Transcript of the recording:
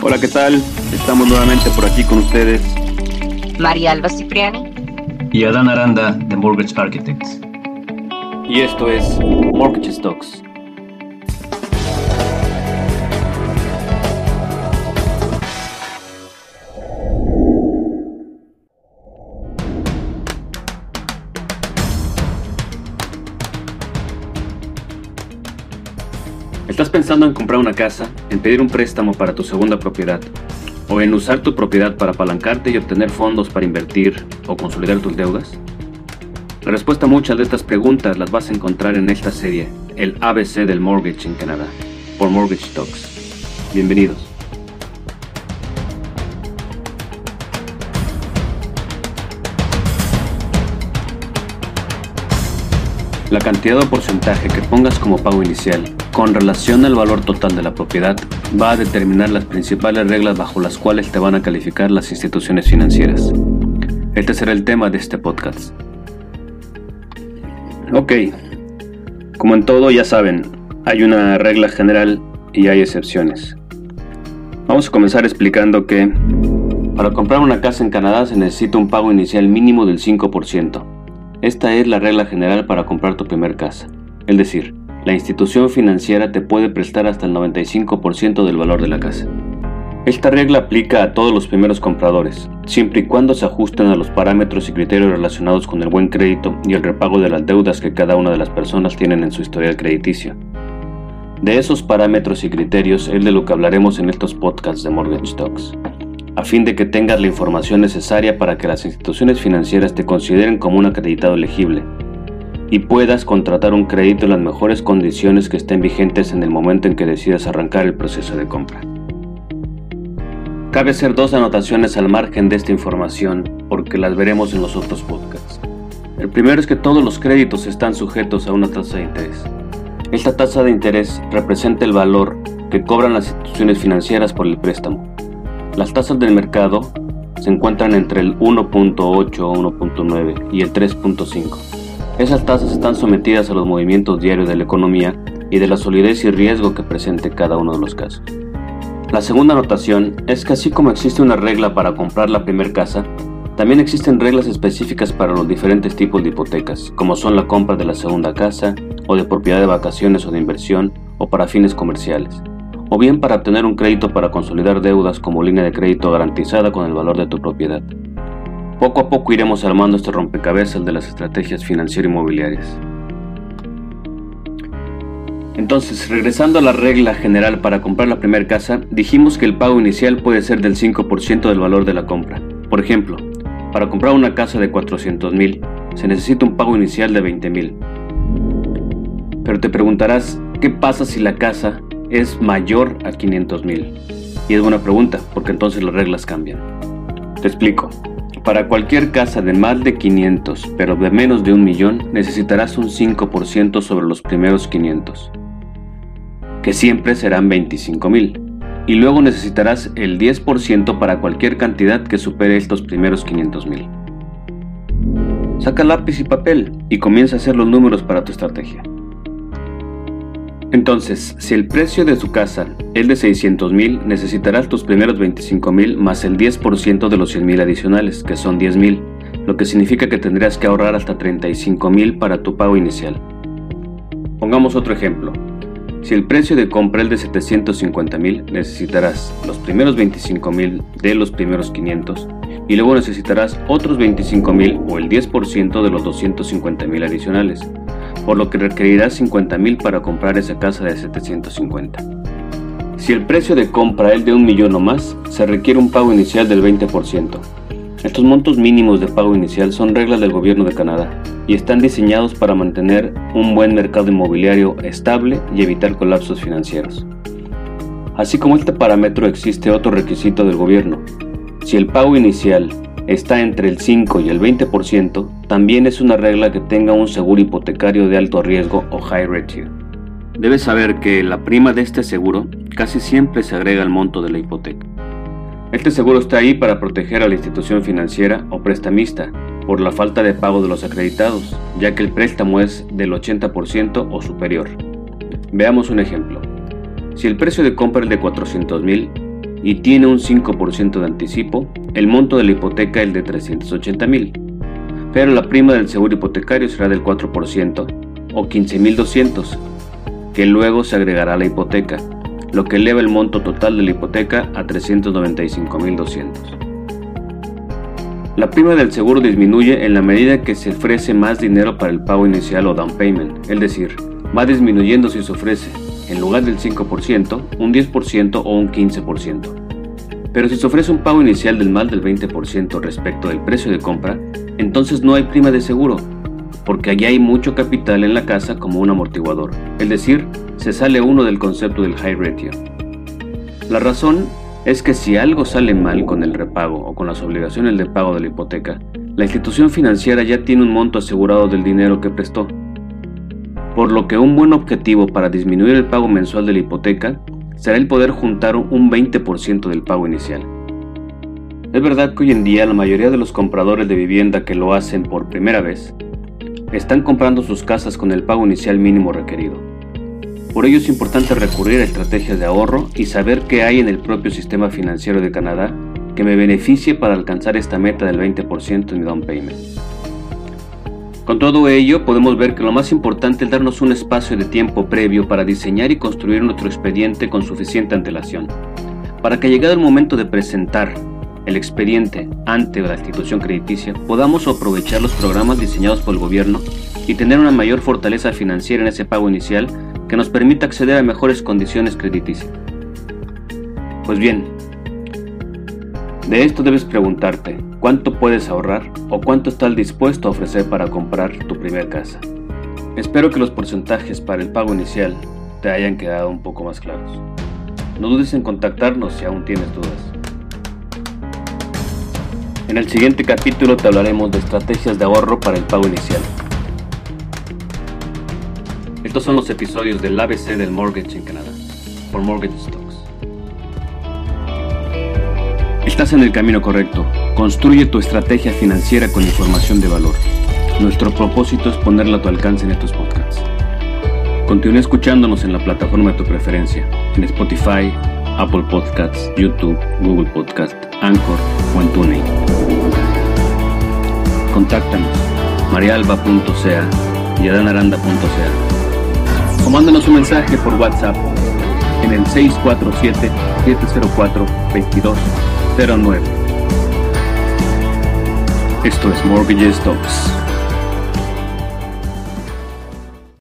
Hola, ¿qué tal? Estamos nuevamente por aquí con ustedes. María Alba Cipriani. Y Adán Aranda, de Mortgage Architects. Y esto es Mortgage Stocks. ¿Estás pensando en comprar una casa, en pedir un préstamo para tu segunda propiedad, o en usar tu propiedad para apalancarte y obtener fondos para invertir o consolidar tus deudas? La respuesta a muchas de estas preguntas las vas a encontrar en esta serie, el ABC del mortgage en Canadá, por Mortgage Talks. Bienvenidos. La cantidad o porcentaje que pongas como pago inicial con relación al valor total de la propiedad va a determinar las principales reglas bajo las cuales te van a calificar las instituciones financieras. Este será el tema de este podcast. Ok, como en todo ya saben, hay una regla general y hay excepciones. Vamos a comenzar explicando que para comprar una casa en Canadá se necesita un pago inicial mínimo del 5%. Esta es la regla general para comprar tu primer casa. Es decir, la institución financiera te puede prestar hasta el 95% del valor de la casa. Esta regla aplica a todos los primeros compradores, siempre y cuando se ajusten a los parámetros y criterios relacionados con el buen crédito y el repago de las deudas que cada una de las personas tienen en su historial crediticio. De esos parámetros y criterios es de lo que hablaremos en estos podcasts de Mortgage Talks a fin de que tengas la información necesaria para que las instituciones financieras te consideren como un acreditado elegible y puedas contratar un crédito en las mejores condiciones que estén vigentes en el momento en que decidas arrancar el proceso de compra. Cabe hacer dos anotaciones al margen de esta información porque las veremos en los otros podcasts. El primero es que todos los créditos están sujetos a una tasa de interés. Esta tasa de interés representa el valor que cobran las instituciones financieras por el préstamo las tasas del mercado se encuentran entre el 1.8 o 1.9 y el 3.5. Esas tasas están sometidas a los movimientos diarios de la economía y de la solidez y riesgo que presente cada uno de los casos. La segunda anotación es que así como existe una regla para comprar la primera casa, también existen reglas específicas para los diferentes tipos de hipotecas, como son la compra de la segunda casa, o de propiedad de vacaciones o de inversión, o para fines comerciales o bien para obtener un crédito para consolidar deudas como línea de crédito garantizada con el valor de tu propiedad. Poco a poco iremos armando este rompecabezas de las estrategias financiero-inmobiliarias. Entonces, regresando a la regla general para comprar la primera casa, dijimos que el pago inicial puede ser del 5% del valor de la compra. Por ejemplo, para comprar una casa de 400 mil, se necesita un pago inicial de 20 mil. Pero te preguntarás, ¿qué pasa si la casa es mayor a 500 mil? Y es buena pregunta, porque entonces las reglas cambian. Te explico. Para cualquier casa de más de 500, pero de menos de un millón, necesitarás un 5% sobre los primeros 500, que siempre serán 25 mil. Y luego necesitarás el 10% para cualquier cantidad que supere estos primeros 500 mil. Saca lápiz y papel y comienza a hacer los números para tu estrategia. Entonces, si el precio de su casa es de 600 mil, necesitarás tus primeros 25 mil más el 10% de los 100 mil adicionales, que son 10 mil, lo que significa que tendrías que ahorrar hasta 35 mil para tu pago inicial. Pongamos otro ejemplo. Si el precio de compra es de 750 mil, necesitarás los primeros 25 mil de los primeros 500 y luego necesitarás otros 25 mil o el 10% de los 250 mil adicionales por lo que requerirás 50 mil para comprar esa casa de 750. Si el precio de compra es de un millón o más, se requiere un pago inicial del 20%. Estos montos mínimos de pago inicial son reglas del gobierno de Canadá y están diseñados para mantener un buen mercado inmobiliario estable y evitar colapsos financieros. Así como este parámetro existe otro requisito del gobierno. Si el pago inicial está entre el 5 y el 20%, también es una regla que tenga un seguro hipotecario de alto riesgo o high ratio. Debes saber que la prima de este seguro casi siempre se agrega al monto de la hipoteca. Este seguro está ahí para proteger a la institución financiera o prestamista por la falta de pago de los acreditados, ya que el préstamo es del 80% o superior. Veamos un ejemplo. Si el precio de compra es de 400 mil, y tiene un 5% de anticipo, el monto de la hipoteca es de 380 mil, pero la prima del seguro hipotecario será del 4% o 15.200, que luego se agregará a la hipoteca, lo que eleva el monto total de la hipoteca a 395.200. La prima del seguro disminuye en la medida que se ofrece más dinero para el pago inicial o down payment, es decir, va disminuyendo si se ofrece, en lugar del 5%, un 10% o un 15%. Pero si se ofrece un pago inicial del más del 20% respecto del precio de compra, entonces no hay prima de seguro, porque allí hay mucho capital en la casa como un amortiguador, es decir, se sale uno del concepto del high ratio. La razón es que si algo sale mal con el repago o con las obligaciones de pago de la hipoteca, la institución financiera ya tiene un monto asegurado del dinero que prestó por lo que un buen objetivo para disminuir el pago mensual de la hipoteca será el poder juntar un 20% del pago inicial. Es verdad que hoy en día la mayoría de los compradores de vivienda que lo hacen por primera vez están comprando sus casas con el pago inicial mínimo requerido. Por ello es importante recurrir a estrategias de ahorro y saber qué hay en el propio sistema financiero de Canadá que me beneficie para alcanzar esta meta del 20% en mi down payment. Con todo ello, podemos ver que lo más importante es darnos un espacio de tiempo previo para diseñar y construir nuestro expediente con suficiente antelación, para que llegado el momento de presentar el expediente ante la institución crediticia, podamos aprovechar los programas diseñados por el gobierno y tener una mayor fortaleza financiera en ese pago inicial que nos permita acceder a mejores condiciones crediticias. Pues bien, de esto debes preguntarte, ¿cuánto puedes ahorrar o cuánto estás dispuesto a ofrecer para comprar tu primer casa? Espero que los porcentajes para el pago inicial te hayan quedado un poco más claros. No dudes en contactarnos si aún tienes dudas. En el siguiente capítulo te hablaremos de estrategias de ahorro para el pago inicial. Estos son los episodios del ABC del Mortgage en Canadá, por Mortgage Stocks. Estás en el camino correcto. Construye tu estrategia financiera con información de valor. Nuestro propósito es ponerla a tu alcance en estos podcasts. Continúa escuchándonos en la plataforma de tu preferencia, en Spotify, Apple Podcasts, YouTube, Google Podcast, Anchor o en TuneIn. Contáctanos marialba.ca y adanaranda.ca o mándanos un mensaje por WhatsApp en el 647 704 22 09. Esto es Mortgage Talks.